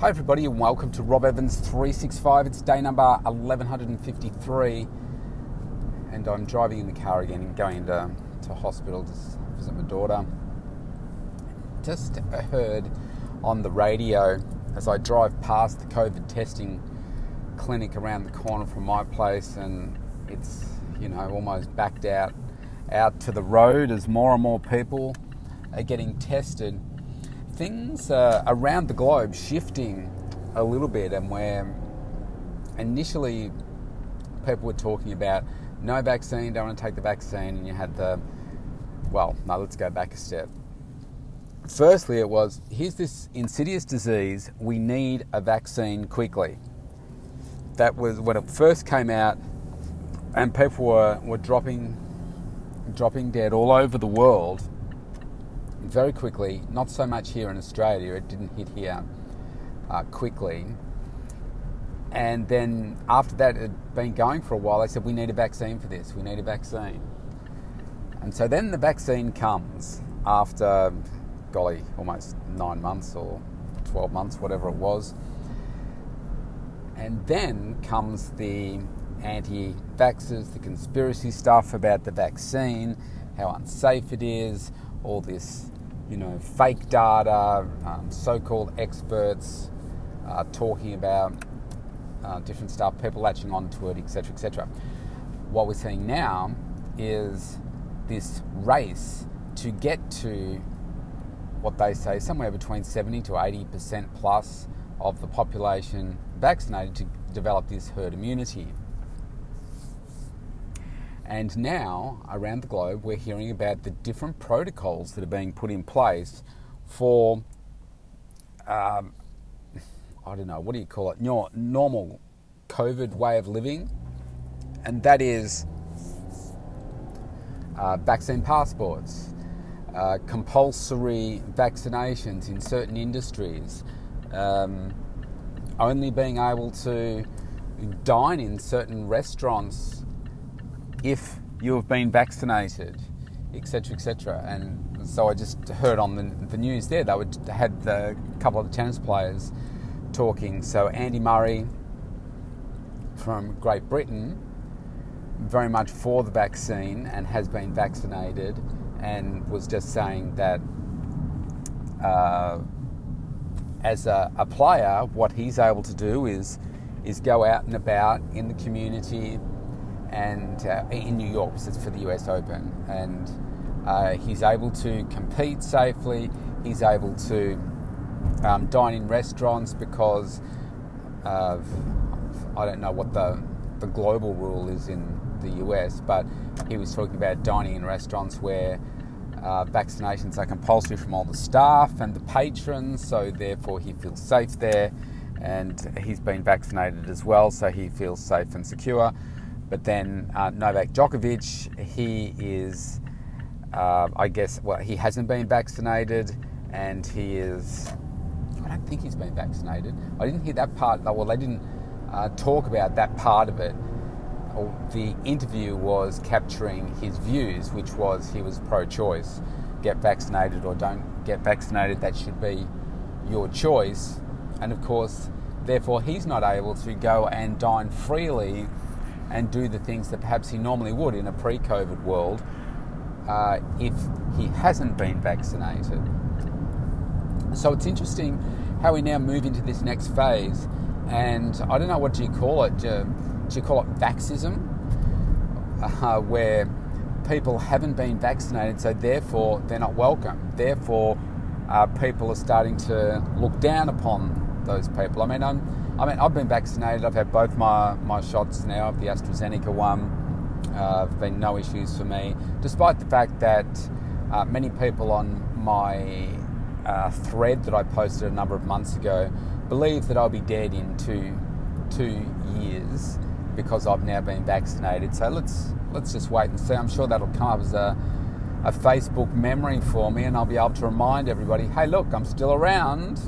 Hi, everybody, and welcome to Rob Evans 365. It's day number 1153, and I'm driving in the car again and going to, to hospital to visit my daughter. Just heard on the radio as I drive past the COVID testing clinic around the corner from my place, and it's you know almost backed out out to the road as more and more people are getting tested things around the globe shifting a little bit, and where initially people were talking about no vaccine, don't want to take the vaccine, and you had the well, no, let's go back a step. Firstly, it was here's this insidious disease, we need a vaccine quickly. That was when it first came out, and people were, were dropping, dropping dead all over the world very quickly, not so much here in Australia, it didn't hit here uh, quickly. And then after that, it had been going for a while, they said, We need a vaccine for this, we need a vaccine. And so then the vaccine comes after, golly, almost nine months or 12 months, whatever it was. And then comes the anti vaxxers, the conspiracy stuff about the vaccine, how unsafe it is, all this, you know, fake data, um, so-called experts uh, talking about uh, different stuff, people latching onto it, etc., etc. What we're seeing now is this race to get to what they say somewhere between 70 to 80 percent plus of the population vaccinated to develop this herd immunity. And now, around the globe, we're hearing about the different protocols that are being put in place for, um, I don't know, what do you call it? Your normal COVID way of living. And that is uh, vaccine passports, uh, compulsory vaccinations in certain industries, um, only being able to dine in certain restaurants if you have been vaccinated, etc., etc. And so I just heard on the, the news there they would, had a couple of the tennis players talking. So Andy Murray from Great Britain, very much for the vaccine and has been vaccinated, and was just saying that. Uh, as a, a player, what he's able to do is is go out and about in the community, and uh, in New York, it's for the US Open, and uh, he's able to compete safely. He's able to um, dine in restaurants because of, I don't know what the the global rule is in the US, but he was talking about dining in restaurants where uh, vaccinations are compulsory from all the staff and the patrons, so therefore he feels safe there, and he's been vaccinated as well, so he feels safe and secure. But then uh, Novak Djokovic, he is, uh, I guess, well, he hasn't been vaccinated, and he is. I don't think he's been vaccinated. I didn't hear that part. Well, they didn't uh, talk about that part of it. The interview was capturing his views, which was he was pro-choice. Get vaccinated or don't get vaccinated. That should be your choice. And of course, therefore, he's not able to go and dine freely and do the things that perhaps he normally would in a pre COVID world uh, if he hasn't been vaccinated. So it's interesting how we now move into this next phase. And I don't know what do you call it? Do, do you call it vaxism? Uh, where people haven't been vaccinated, so therefore they're not welcome. Therefore, uh, people are starting to look down upon those people. I mean, I'm I mean, I've been vaccinated. I've had both my, my shots now, of the AstraZeneca one. Uh, been no issues for me, despite the fact that uh, many people on my uh, thread that I posted a number of months ago believe that I'll be dead in two two years because I've now been vaccinated. So let's let's just wait and see. I'm sure that'll come up as a a Facebook memory for me, and I'll be able to remind everybody, hey, look, I'm still around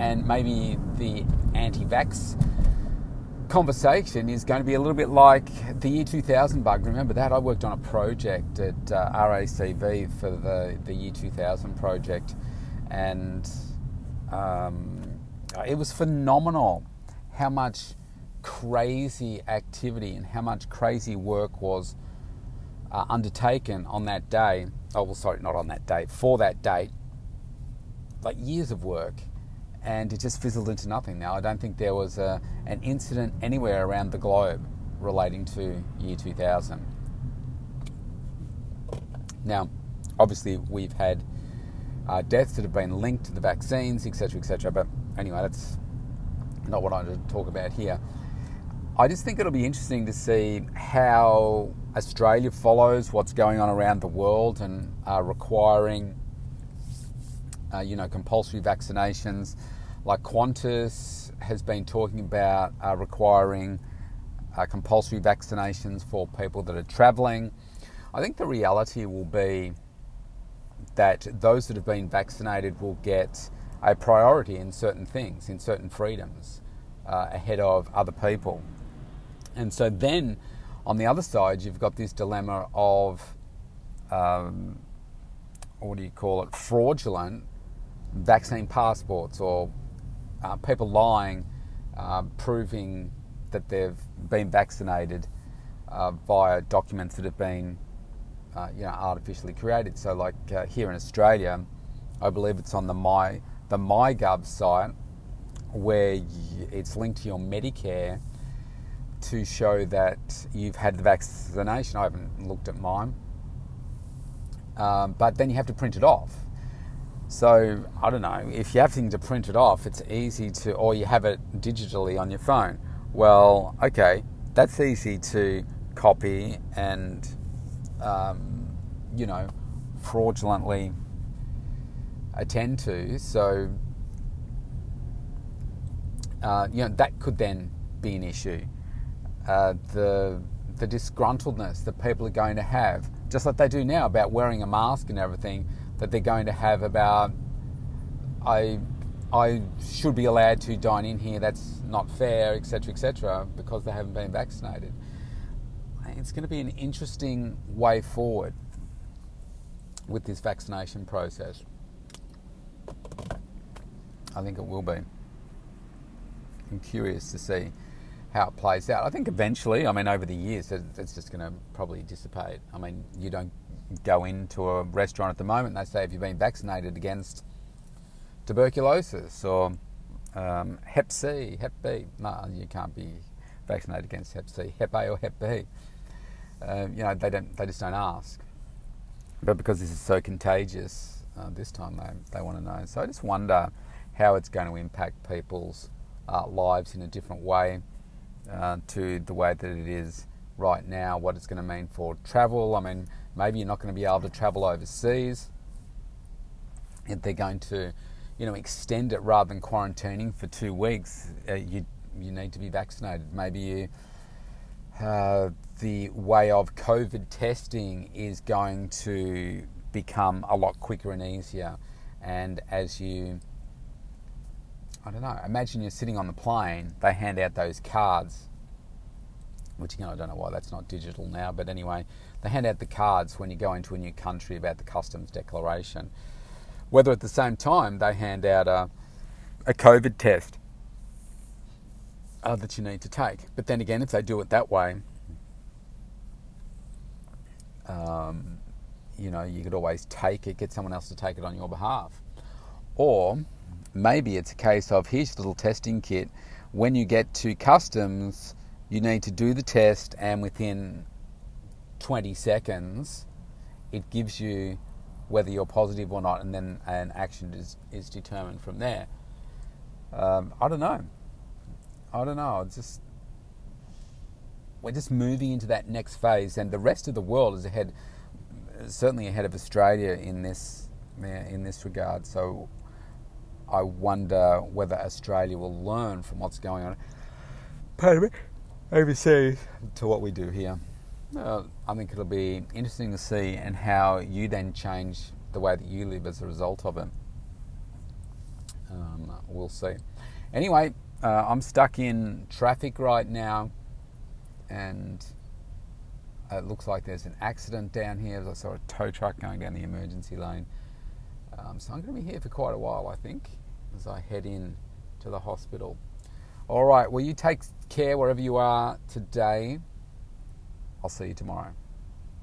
and maybe the anti vax conversation is going to be a little bit like the year 2000 bug. Remember that? I worked on a project at uh, RACV for the, the year 2000 project, and Um, it was phenomenal how much crazy activity and how much crazy work was uh, undertaken on that day. Oh, well, sorry, not on that day, for that date. Like years of work, and it just fizzled into nothing. Now, I don't think there was a, an incident anywhere around the globe relating to year 2000. Now, obviously, we've had uh, deaths that have been linked to the vaccines, etc., etc. But anyway, that's not what I want to talk about here. I just think it'll be interesting to see how Australia follows what's going on around the world and are requiring, uh, you know, compulsory vaccinations. Like Qantas has been talking about uh, requiring uh, compulsory vaccinations for people that are travelling. I think the reality will be that those that have been vaccinated will get a priority in certain things, in certain freedoms, uh, ahead of other people. And so then on the other side, you've got this dilemma of um, what do you call it? Fraudulent vaccine passports or uh, people lying, uh, proving that they've been vaccinated uh, via documents that have been, uh, you know, artificially created. So, like uh, here in Australia, I believe it's on the my the MyGov site where it's linked to your Medicare to show that you've had the vaccination. I haven't looked at mine, um, but then you have to print it off. So I don't know if you have things to print it off, it's easy to, or you have it digitally on your phone. Well, okay, that's easy to copy and, um, you know, fraudulently attend to. So, uh, you know, that could then be an issue. Uh, the the disgruntledness that people are going to have, just like they do now about wearing a mask and everything that they're going to have about I I should be allowed to dine in here. That's not fair, etc., etc., because they haven't been vaccinated. It's going to be an interesting way forward with this vaccination process. I think it will be. I'm curious to see how it plays out. I think eventually, I mean, over the years, it's just going to probably dissipate. I mean, you don't go into a restaurant at the moment, they say, have you been vaccinated against tuberculosis or um, Hep C, Hep B? No, you can't be vaccinated against Hep C, Hep A or Hep B. Uh, you know, they don't, they just don't ask. But because this is so contagious, uh, this time they, they want to know. So I just wonder how it's going to impact people's uh, lives in a different way uh, to the way that it is right now, what it's going to mean for travel. I mean, maybe you're not going to be able to travel overseas. If they're going to, you know, extend it rather than quarantining for two weeks, uh, you you need to be vaccinated. Maybe you, uh, the way of COVID testing is going to become a lot quicker and easier. And as you, I don't know, imagine you're sitting on the plane, they hand out those cards which again I don't know why that's not digital now, but anyway, they hand out the cards when you go into a new country about the customs declaration. Whether at the same time they hand out a, a COVID test uh, that you need to take. But then again, if they do it that way, um, you know, you could always take it, get someone else to take it on your behalf. Or maybe it's a case of here's a little testing kit. When you get to customs, you need to do the test, and within 20 seconds, it gives you whether you're positive or not, and then an action is, is determined from there. Um, I don't know. I don't know. It's just we're just moving into that next phase, and the rest of the world is ahead, certainly ahead of Australia in this in this regard. So I wonder whether Australia will learn from what's going on. Pardon me overseas to what we do here. Uh, I think it'll be interesting to see and how you then change the way that you live as a result of it. Um, we'll see. Anyway, uh, I'm stuck in traffic right now, and it looks like there's an accident down here. I saw a tow truck going down the emergency lane. Um, so I'm going to be here for quite a while, I think. as I head in to the hospital. All right, well, you take care wherever you are today. I'll see you tomorrow.